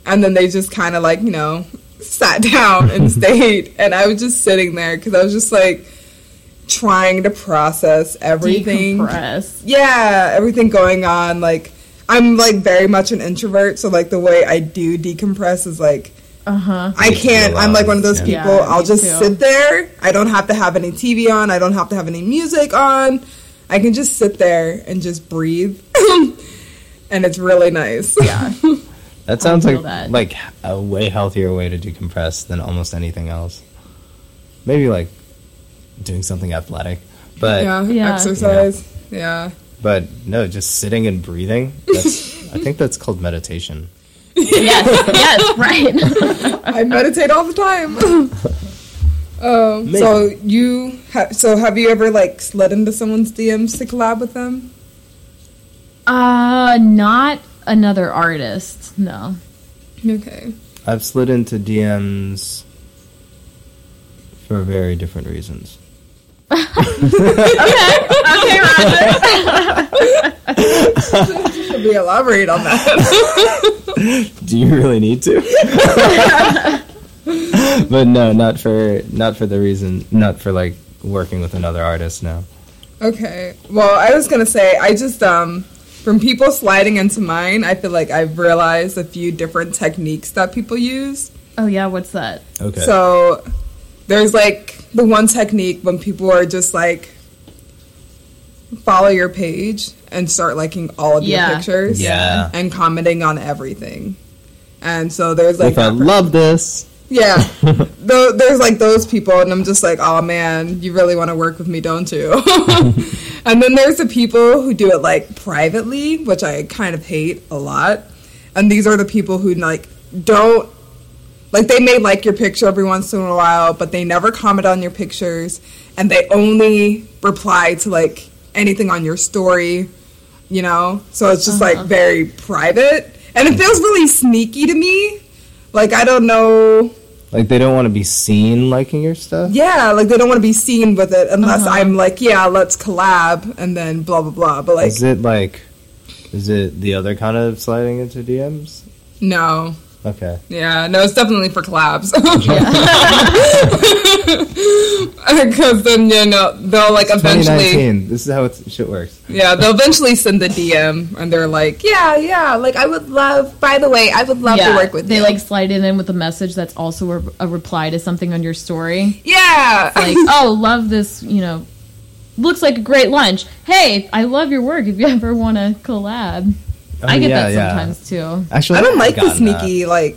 and then they just kind of like you know sat down and stayed, and I was just sitting there because I was just like trying to process everything. Decompress. Yeah, everything going on. Like I'm like very much an introvert, so like the way I do decompress is like Uh huh. I can't. I'm like one of those people. Yeah, I'll just too. sit there. I don't have to have any TV on. I don't have to have any music on. I can just sit there and just breathe, and it's really nice. Yeah. That sounds like that. like a way healthier way to decompress than almost anything else. Maybe like doing something athletic, but yeah, Yeah. exercise. Yeah. but no, just sitting and breathing. That's, I think that's called meditation. Yes. Yes. Right. I meditate all the time. um, so you, ha- so have you ever like slid into someone's DMs to collab with them? uh, not another artist. No. Okay. I've slid into DMs for very different reasons. Okay. Okay, Roger. Should we elaborate on that? Do you really need to? but no, not for not for the reason, not for like working with another artist. No. Okay. Well, I was gonna say I just um from people sliding into mine, I feel like I've realized a few different techniques that people use. Oh yeah. What's that? Okay. So there's like the one technique when people are just like follow your page and start liking all of Yeah. your pictures Yeah. and commenting on everything. And so there's like if I love this, yeah. Tho- there's like those people, and I'm just like, oh man, you really want to work with me, don't you? and then there's the people who do it like privately, which I kind of hate a lot. And these are the people who like don't like they may like your picture every once in a while, but they never comment on your pictures, and they only reply to like anything on your story, you know. So it's just like very private, and it feels really sneaky to me. Like I don't know. like they don't want to be seen liking your stuff. Yeah, like they don't want to be seen with it unless Uh-huh. I'm like, yeah, let's collab, and then blah blah blah. But like, Is it like, is it the other kind of sliding into DMs? no, Okay. yeah, no, it's definitely for collabs. Because then you know they'll like eventually, This is how it, shit works. yeah, they'll eventually send the DM, and they're like, yeah, yeah, like I would love. By the way, I would love to work with you. they you. like slide it in with a message that's also a, a reply to something on your story. yeah, Like, oh, love this. You know, looks like a great lunch. Hey, I love your work. If you ever want to collab, I Oh, get yeah, that yeah. sometimes too. Actually, I don't like the gotten that. sneaky. Like,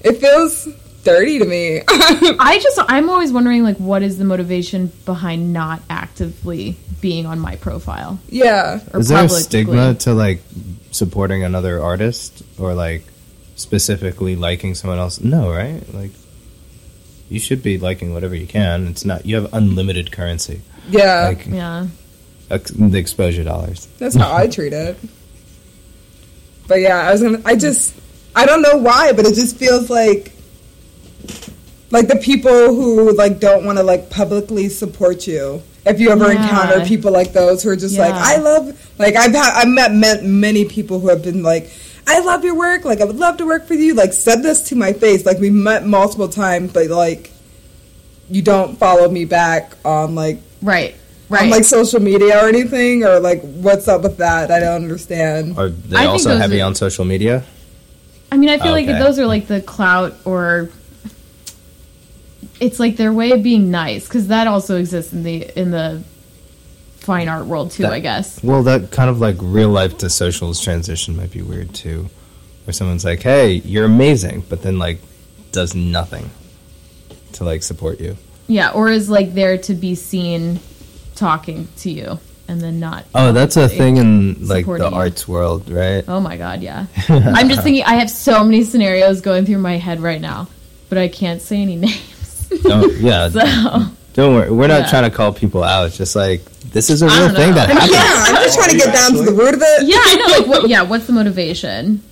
it feels dirty to me. I just I'm always wondering like what is the motivation behind not actively being on my profile yeah, or Is there a stigma to like supporting another artist or like specifically liking someone else? No, right? Like you should be liking whatever you can. It's not you have unlimited currency, yeah. like Yeah. ex- the exposure dollars. That's how I treat it. But yeah, I was gonna. I just, I don't know why, but it just feels like, like the people who like don't want to like publicly support you. If you ever Yeah. encounter people like those who are just like, I love, like I've had, I've met ma- many people who have been like, I love your work, like I would love to work for you, like said this to my face, like we met multiple times, but like, you don't follow me back on like Right. Right. on like social media or anything, or like what's up with that? I don't understand. Are they I also heavy are- on social media? I mean, I feel like Okay. those are like the clout or it's like their way of being nice because that also exists in the in the fine art world too. That- I guess. Well, that kind of like real life to socials transition might be weird too, where someone's like, "Hey, you're amazing," but then like does nothing to like support you. Yeah, or is like there to be seen talking to you and then not. Oh, that's a thing in like the you. arts world, right? Oh my god, yeah. I'm just thinking. I have so many scenarios going through my head right now, but I can't say any names. Don't, yeah, so don't worry. We're not Yeah. trying to call people out. It's just like this is a I real thing know. that I mean, happens. Yeah, I'm just trying to get down to the root of it. yeah, I know. Like, what? Yeah, what's the motivation?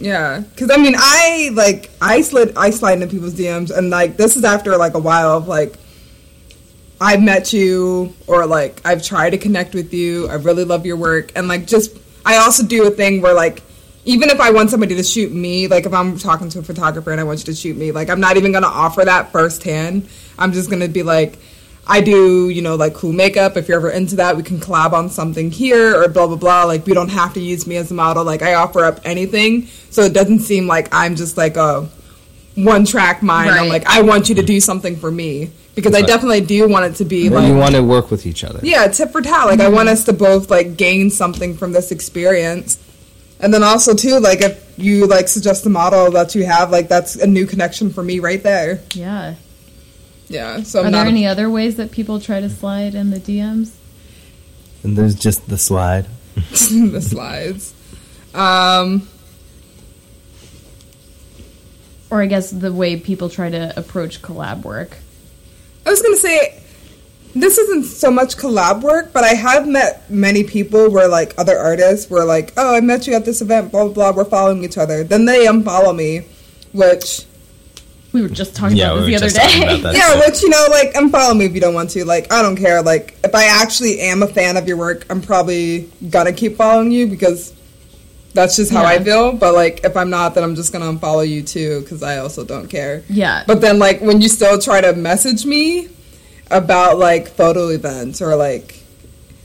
Yeah, because I mean, I like I slid I slide into people's DMs, and like this is after like a while of like I've met you or like I've tried to connect with you. I really love your work, and like just I also do a thing where like even if I want somebody to shoot me, like if I'm talking to a photographer and I want you to shoot me, like I'm not even gonna offer that firsthand. I'm just gonna be like. I do, you know, like cool makeup. If you're ever into that, we can collab on something here or blah, blah, blah. Like, we don't have to use me as a model. Like, I offer up anything. So it doesn't seem like I'm just like a one track mind. I'm like, I want you to do something for me. Because I Right. definitely do want it to be Well, like, you want to work with each other. yeah, tip for tat. Like, I want us to both like gain something from this experience. And then also, too, like, if you like suggest a model that you have, like, that's a new connection for me right there. Yeah. Yeah. So Are I'm there not. any other ways that people try to slide in the DMs? And there's just the slide. the slides. Um, Or I guess the way people try to approach collab work. I was gonna say this isn't so much collab work, but I have met many people where like other artists were like, "Oh, I met you at this event, blah blah blah." We're following each other. Then they unfollow me, which We were just talking Yeah, about we this were the just other day. about that. yeah, which you know, like unfollow me if you don't want to. Like I don't care. Like if I actually am a fan of your work, I'm probably gonna keep following you because that's just how I feel. But like if I'm not, then I'm just gonna unfollow you too because I also don't care. Yeah. But then, like, when you still try to message me about like photo events or like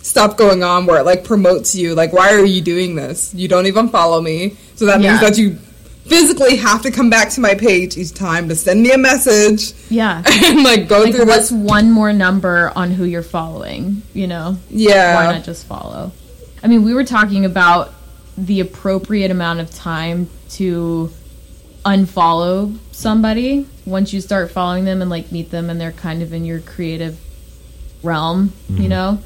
stuff going on where it like promotes you, like, why are you doing this? You don't even follow me, so that means that you physically have to come back to my page each time to send me a message yeah. and like go Like, through what's this. one more number on who you're following? You know? Yeah, Why not just follow? I mean, we were talking about the appropriate amount of time to unfollow somebody once you start following them and like meet them and they're kind of in your creative realm, Mm-hmm. you know?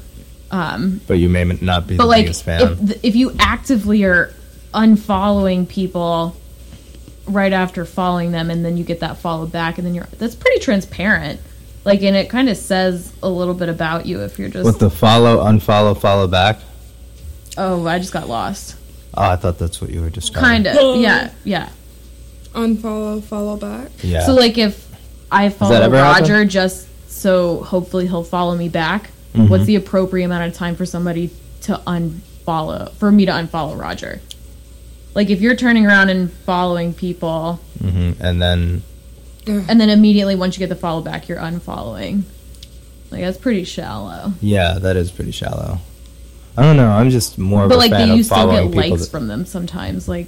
Um, But you may not be but the like biggest fan. if, if you actively are unfollowing people right after following them and then you get that follow back and then you're that's pretty transparent like and it kind of says a little bit about you if you're just With the follow, unfollow, follow back. oh i just got lost Oh, I thought that's what you were describing. kind of yeah yeah unfollow, follow back. Yeah. so like if i follow ever happen? roger just so hopefully he'll follow me back Mm-hmm. what's the appropriate amount of time for somebody to unfollow for me to unfollow roger like if you're turning around and following people hmm And then and then immediately once you get the follow back you're unfollowing like that's pretty shallow yeah, that is pretty shallow. I don't know. I'm just more of but a like fan you of still following get people. likes that- from them sometimes like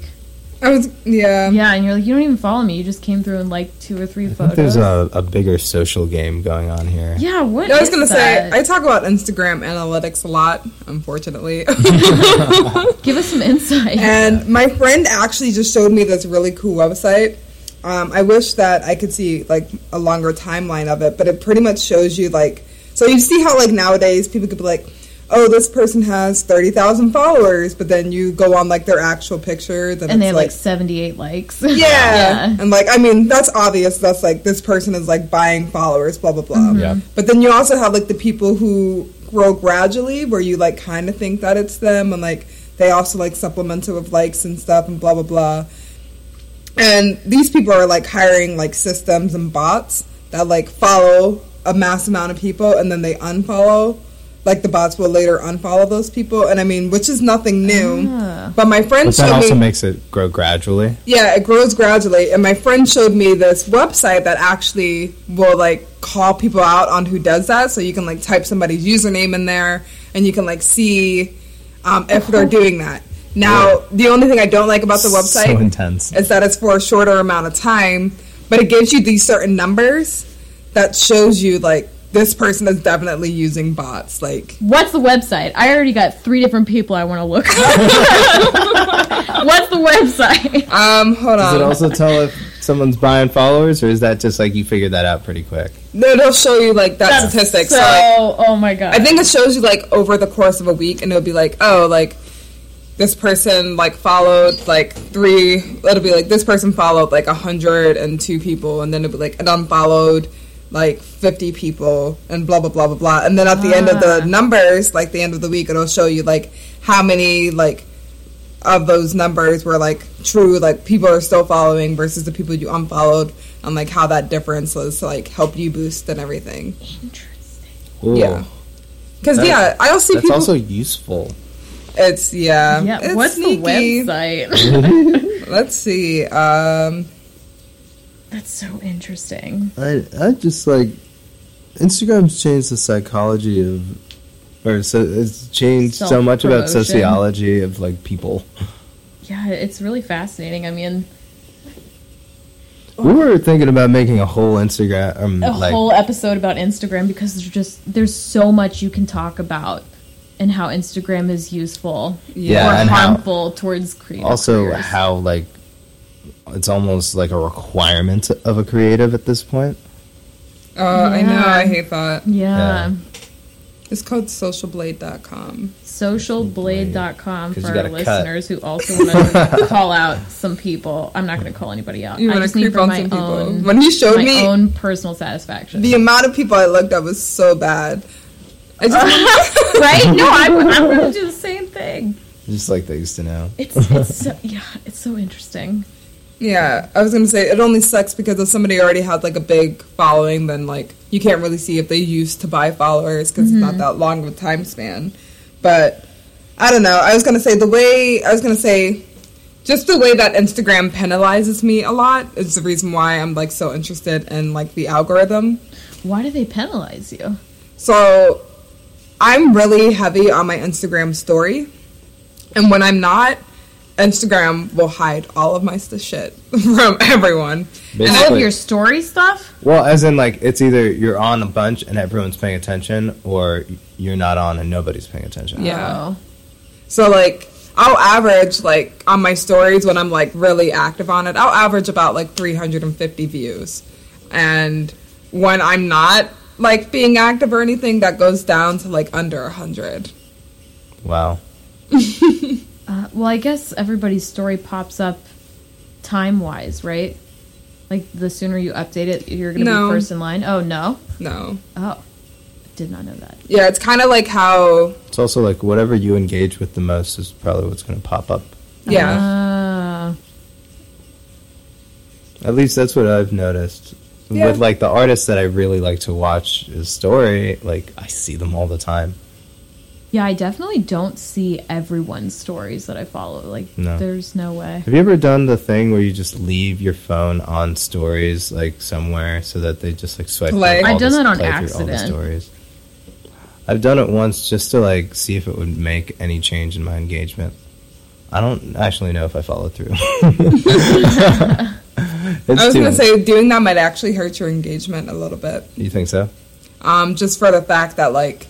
I was yeah. yeah and you're like you don't even follow me you just came through and liked two or three I think photos there's a, a bigger social game going on here. yeah what I was is gonna say that? I talk about Instagram analytics a lot, unfortunately. give us some insight And my friend actually just showed me this really cool website. Um, I wish that I could see like a longer timeline of it, but it pretty much shows you like so you see how like nowadays people could be like, oh, this person has thirty thousand followers, but then you go on like their actual picture, then and they it's have like like 78 likes yeah. yeah and like I mean that's obvious. That's like this person is like buying followers, blah blah blah. Mm-hmm. Yeah. But then you also have like the people who grow gradually, where you like kind of think that it's them, and like they also like supplement it with likes and stuff, and blah blah blah. And these people are like hiring like systems and bots that like follow a mass amount of people, and then they unfollow. Like the bots will later unfollow those people, and I mean, which is nothing new. Ah. But my friend But that showed also me. makes it grow gradually. Yeah, it grows gradually. And my friend showed me this website that actually will like call people out on who does that. So you can like type somebody's username in there and you can like see um, if they're doing that. Now, the only thing I don't like about the website So website intense. is that it's for a shorter amount of time, but it gives you these certain numbers that shows you like this person is definitely using bots. Like, what's the website i already got three different people i want to look up what's the website um, hold on. Does it also tell if someone's buying followers, or is that just like you figured that out pretty quick? No, it'll show you like that statistic. so So, like, oh my god I think it shows you like over the course of a week, and it'll be like, oh, like this person like followed like three. It'll be like this person followed like a hundred and two people, and then it'll be like it unfollowed like fifty people, and blah blah blah blah blah. And then at the end of the Ah. numbers, like the end of the week, it'll show you like how many like of those numbers were like true, like people are still following versus the people you unfollowed, and like how that difference was like help you boost and everything. Interesting. Ooh, Yeah. Because yeah, I also see That's people. also useful. it's yeah. Yeah. it's what's sneaky. the website? Let's see. Um, That's so interesting. I I just like Instagram's changed the psychology of, or so it's changed so much about sociology of like people. Yeah, it's really fascinating. I mean, We were thinking about making a whole Instagram, um, a like whole episode about Instagram because there's just there's so much you can talk about and how Instagram is useful Yeah, or and how- harmful towards creative also careers. how like it's almost like a requirement of a creative at this point. oh, I know. I hate that. yeah. Yeah. It's called socialblade.com. socialblade.com 'Cause for you our gotta cut. listeners who also want to call out some people. I'm not going to call anybody out. You I want to just need creep for on my some people. own when he showed my me own personal satisfaction. the amount of people I looked at was so bad. I just right? No, I'm, I'm going to do the same thing. Just like things to know. It's it's so, yeah, it's so interesting. Yeah, I was gonna say it only sucks because if somebody already has like a big following, then like you can't really see if they used to buy followers because it's not mm-hmm. that long of a time span. But I don't know. I was gonna say the way I was gonna say just the way that Instagram penalizes me a lot is the reason why I'm like so interested in like the algorithm. Why do they penalize you? So I'm really heavy on my Instagram story, and when I'm not. Instagram will hide all of my st- shit from everyone. And all of your story stuff? Well, as in like it's either you're on a bunch and everyone's paying attention, or you're not on and nobody's paying attention. Yeah. Oh. So like I'll average like on my stories when I'm like really active on it, I'll average about like 350 views. And when I'm not like being active or anything, that goes down to like under 100. Wow. Uh, well, I guess everybody's story pops up time wise, right? Like the sooner you update it, you're going to No. be first in line. Oh, no? No. Oh, did not know that. Yeah, it's kind of like how It's also like whatever you engage with the most is probably what's going to pop up. yeah. Ah. At least that's what I've noticed. Yeah. With like the artists that I really like to watch his story, like I see them all the time. Yeah, I definitely don't see everyone's stories that I follow. Like, No. there's no way. Have you ever done the thing where you just leave your phone on stories like somewhere so that they just like swipe? Play. through all I've done the- that on play all the accident. stories. I've done it once just to like see if it would make any change in my engagement. I don't actually know if I followed through. It's I was going to say doing that might actually hurt your engagement a little bit. You think so? um, just for the fact that like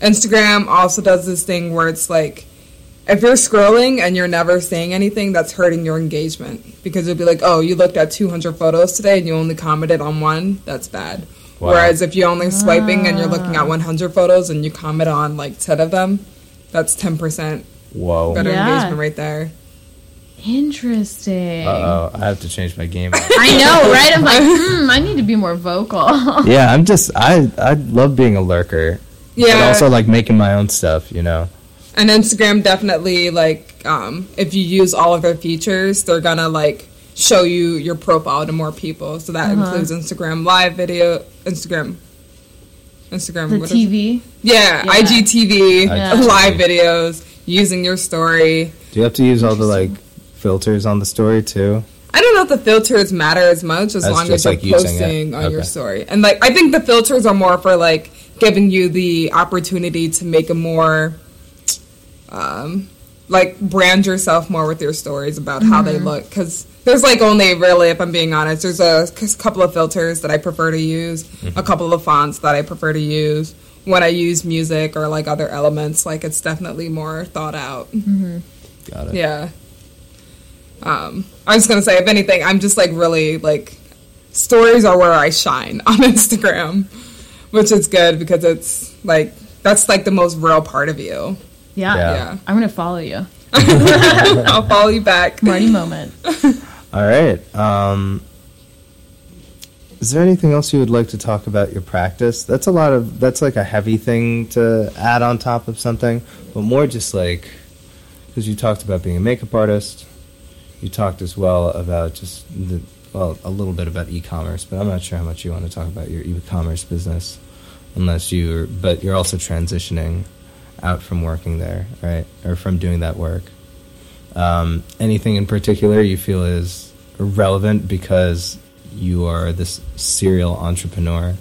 Instagram also does this thing where it's like if you're scrolling and you're never saying anything, that's hurting your engagement because it'll be like, oh, you looked at 200 photos today and you only commented on one. That's bad. Wow. Whereas if you're only swiping and you're looking at 100 photos and you comment on like 10 of them, that's 10% Whoa. better Yeah. engagement right there. Interesting. Uh oh, I have to change my game. I know, right? I'm like, hmm, I need to be more vocal. yeah, I'm just I I love being a lurker. But also like making my own stuff, you know. And Instagram definitely like um, if you use all of their features, they're gonna like show you your profile to more people. So that Uh-huh. includes Instagram live video, Instagram, Instagram, the what is- TV. yeah, Yeah. IGTV, Yeah. live videos, using your story. Do you have to use all the like filters on the story too? I don't know if the filters matter as much as That's long as you're like, posting on your story. And like I think the filters are more for like giving you the opportunity to make a more um like brand yourself more with your stories about how they look cuz there's like only really if I'm being honest there's a c- couple of filters that I prefer to use, Mm-hmm. a couple of fonts that I prefer to use when I use music or like other elements like it's definitely more thought out. Got it. Yeah. Um, I was gonna say, if anything, I'm just like really like stories are where I shine on Instagram, which is good because it's like that's like the most real part of you. Yeah. Yeah. Yeah. I'm going to follow you. I'll follow you back. Marty moment. All right. Um, is there anything else you would like to talk about your practice? That's a lot of. That's like a heavy thing to add on top of something, but more just like because you talked about being a makeup artist. You talked as well about just the well, a little bit about e-commerce, but I'm not sure how much you want to talk about your e-commerce business, unless you're. But you're also transitioning out from working there, right, or from doing that work. Um, anything in particular you feel is relevant because you are this serial entrepreneur?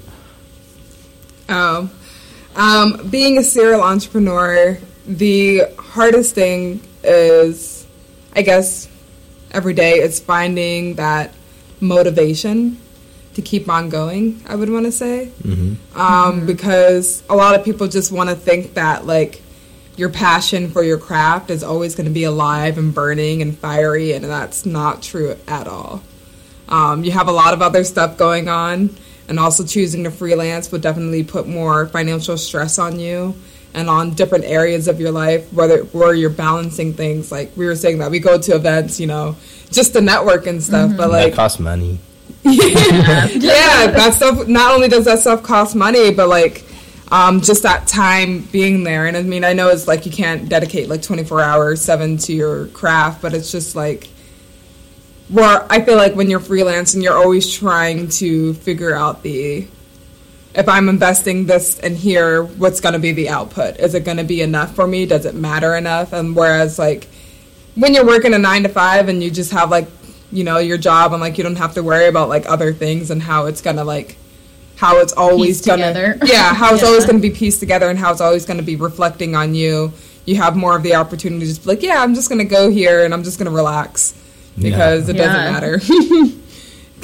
Oh, um, being a serial entrepreneur, the hardest thing is, I guess, every day is finding that motivation to keep on going. I would want to say, Mm-hmm. um, because a lot of people just want to think that like your passion for your craft is always going to be alive and burning and fiery, and that's not true at all. Um, you have a lot of other stuff going on, and also choosing to freelance would definitely put more financial stress on you and on different areas of your life, whether where you're balancing things. Like we were saying that we go to events, you know, just to network and stuff, but like that costs money. yeah, that stuff. Not only does that stuff cost money, but like um, just that time being there. And I mean, I know it's like you can't dedicate like 24 hours, seven to your craft, but it's just like where I feel like when you're freelancing, you're always trying to figure out the if I'm investing this in here, what's going to be the output? Is it going to be enough for me? Does it matter enough? And whereas like when you're working a nine to five and you just have like you know your job and like you don't have to worry about like other things and how it's gonna like how it's always gonna together. yeah how it's Yeah. always gonna be pieced together and how it's always gonna be reflecting on you you have more of the opportunity to just be like yeah i'm just gonna go here and i'm just gonna relax Yeah. because it Yeah. doesn't matter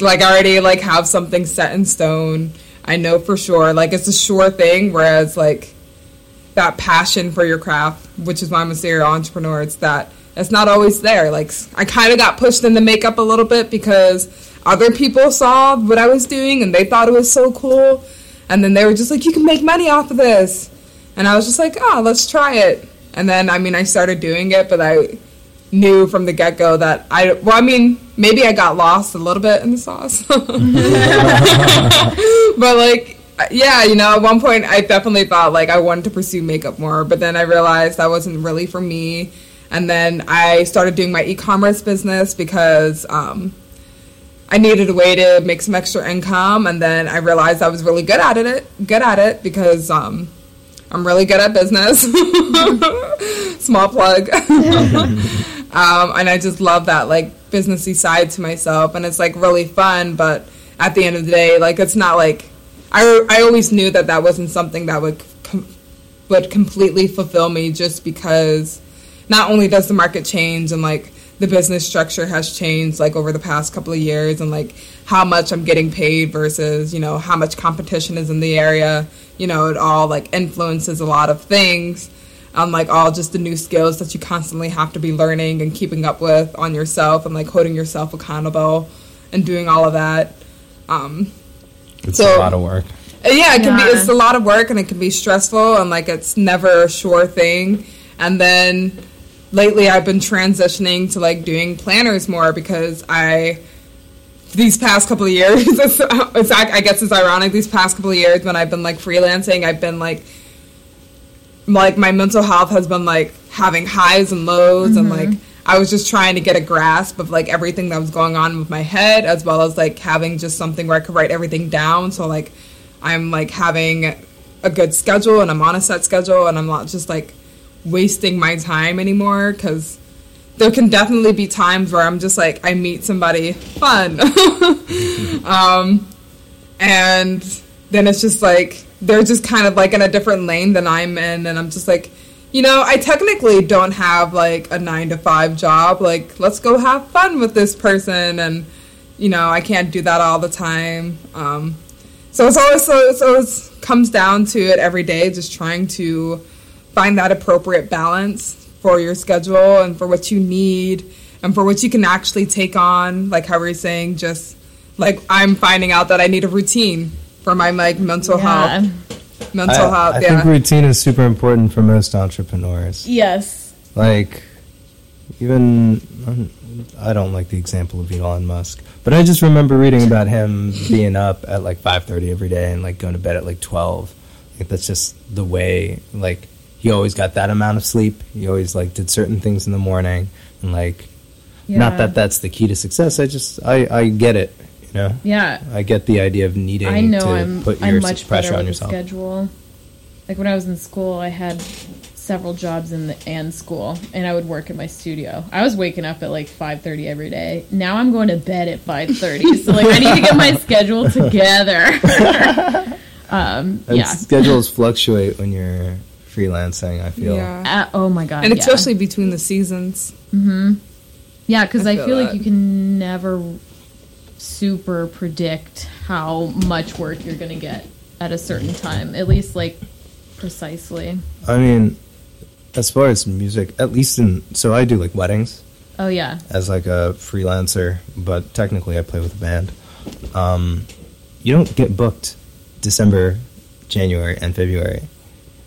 like I already like have something set in stone i know for sure like it's a sure thing whereas like that passion for your craft, which is why I'm a serial entrepreneur. It's that it's not always there. Like I kind of got pushed into makeup a little bit because other people saw what I was doing and they thought it was so cool, and then they were just like, "You can make money off of this," and I was just like, "Oh, let's try it." And then I mean, I started doing it, but I knew from the get go that I well, I mean, maybe I got lost a little bit in the sauce, but like yeah you know at one point i definitely thought like i wanted to pursue makeup more but then i realized that wasn't really for me. And then i started doing my e-commerce business because um, i needed a way to make some extra income and then i realized i was really good at it good at it because um, i'm really good at business. Small plug um, and I just love that like businessy side to myself, and it's like really fun. But at the end of the day, like it's not like I I always knew that that wasn't something that would com- would completely fulfill me, just because not only does the market change and like the business structure has changed like over the past couple of years and like how much I'm getting paid versus you know how much competition is in the area you know it all like influences a lot of things on like all just the new skills that you constantly have to be learning and keeping up with on yourself and like holding yourself accountable and doing all of that um It's So- a lot of work. yeah, it can be. It's a lot of work, and it can be stressful, and like it's never a sure thing. And then lately, I've been transitioning to like doing planners more because I these past couple of years, it's, it's I guess it's ironic. These past couple of years, when I've been like freelancing, I've been like like my mental health has been like having highs and lows and like I was just trying to get a grasp of like everything that was going on with my head as well as like having just something where I could write everything down. So like I'm like having a good schedule and I'm on a set schedule and I'm not just like wasting my time anymore cuz there can definitely be times where I'm just like I meet somebody fun. Um and then it's just like they're just kind of like in a different lane than I'm in, and I'm just like, you know, I technically don't have like a nine to five job. Like, let's go have fun with this person, and you know, I can't do that all the time. Um, so it's always so it's always comes down to it every day, just trying to find that appropriate balance for your schedule and for what you need and for what you can actually take on. Like how we are saying, just like I'm finding out that I need a routine for my like mental Yeah. health. Mental I, health, I yeah. think routine is super important for most entrepreneurs. Yes. Like, even I don't like the example of Elon Musk, but I just remember reading about him being up at like five thirty every day and like going to bed at like twelve. Like that's just the way like he always got that amount of sleep. He always like did certain things in the morning, and like Yeah. not that that's the key to success. I just I I get it. You know, Yeah, I get the idea of needing I know to I'm put I'm much pressure on with yourself. schedule. Like when I was in school, I had several jobs in the and school, and I would work at my studio. I was waking up at like five thirty every day. Now I'm going to bed at five thirty. so like I need to get my schedule together. um, And yeah. schedules fluctuate when you're freelancing. I feel. Yeah. Uh, oh my god! And yeah. especially between the seasons. Hmm. Yeah, because I I, feel feel like you can never super predict how much work you're going to get at a certain time, at least like precisely. I mean, as far as music, at least in so I do like weddings Oh yeah, as like a freelancer, but technically I play with a band. Um, you don't get booked December, January, and February.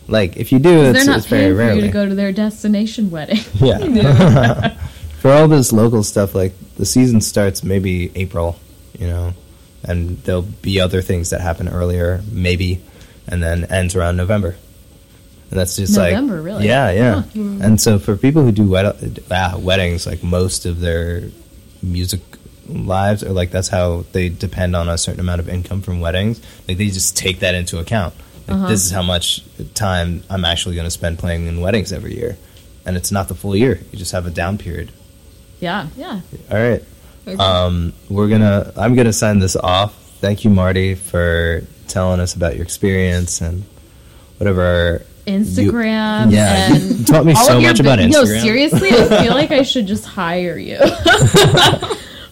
Like if you do, it's, they're not it's very paying for you to go to their destination wedding. Yeah. For all this local stuff, like the season starts maybe April, you know, and there'll be other things that happen earlier, maybe, and then ends around November. And that's just November, like November, really? yeah, yeah. Huh. And so for people who do wed- ah, weddings, like most of their music lives, or like that's how they depend on a certain amount of income from weddings. Like they just take that into account. Like Uh-huh. this is how much time I'm actually going to spend playing in weddings every year, and it's not the full year. You just have a down period. yeah, yeah. All right. Okay. Um, we're gonna. I'm gonna sign this off. Thank you, Marty, for telling us about your experience and whatever. Instagram yeah, and you taught me all so of your much about bu- Yo, Instagram. seriously, I feel like I should just hire you.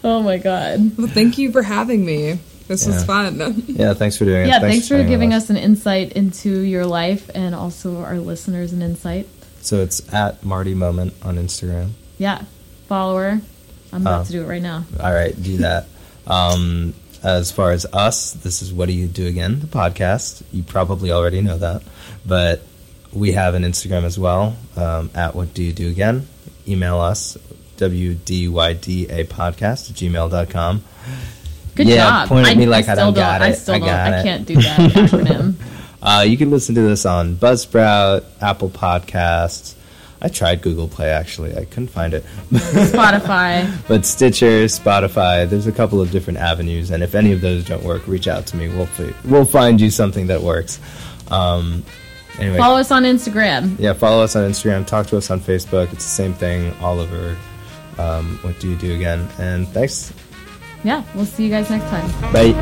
oh my god. Well, thank you for having me. This was fun. Yeah, thanks for doing it. Yeah, thanks, for giving with us an insight into your life and also our listeners an insight. So it's at Marty Moment on Instagram. Yeah, follower. I'm about Oh. to do it right now. All right, do that. Um, as far as us, this is What Do You Do Again, the podcast. You probably already know that. But we have an Instagram as well, um, at What Do You Do Again. Email us, WDYDA podcast at gmail.com. Good Yeah, job. point at me like I still don't got I it. still I don't. I can't do that acronym. Uh, you can listen to this on Buzzsprout, Apple Podcasts. I tried Google Play actually. I couldn't find it. Spotify. but Stitcher, Spotify, there's a couple of different avenues, and if any of those don't work, reach out to me. We'll we'll find you something that works. Um, anyway, Follow us on Instagram. yeah, follow us on Instagram, talk to us on Facebook. It's the same thing all over. Um, what do you do again? And thanks. Yeah, we'll see you guys next time. Bye.